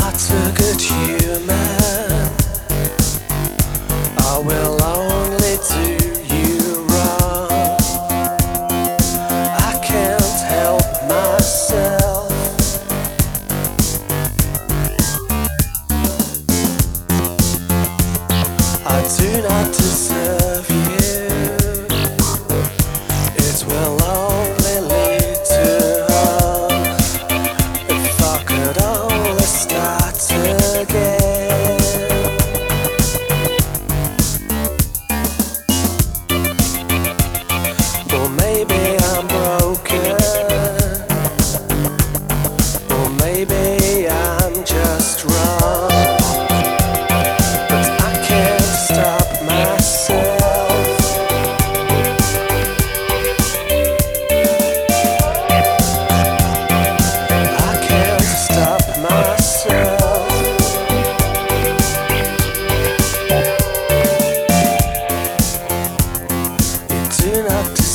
not a good human. I will only do you wrong. I can't help myself. I do not deserve you. enough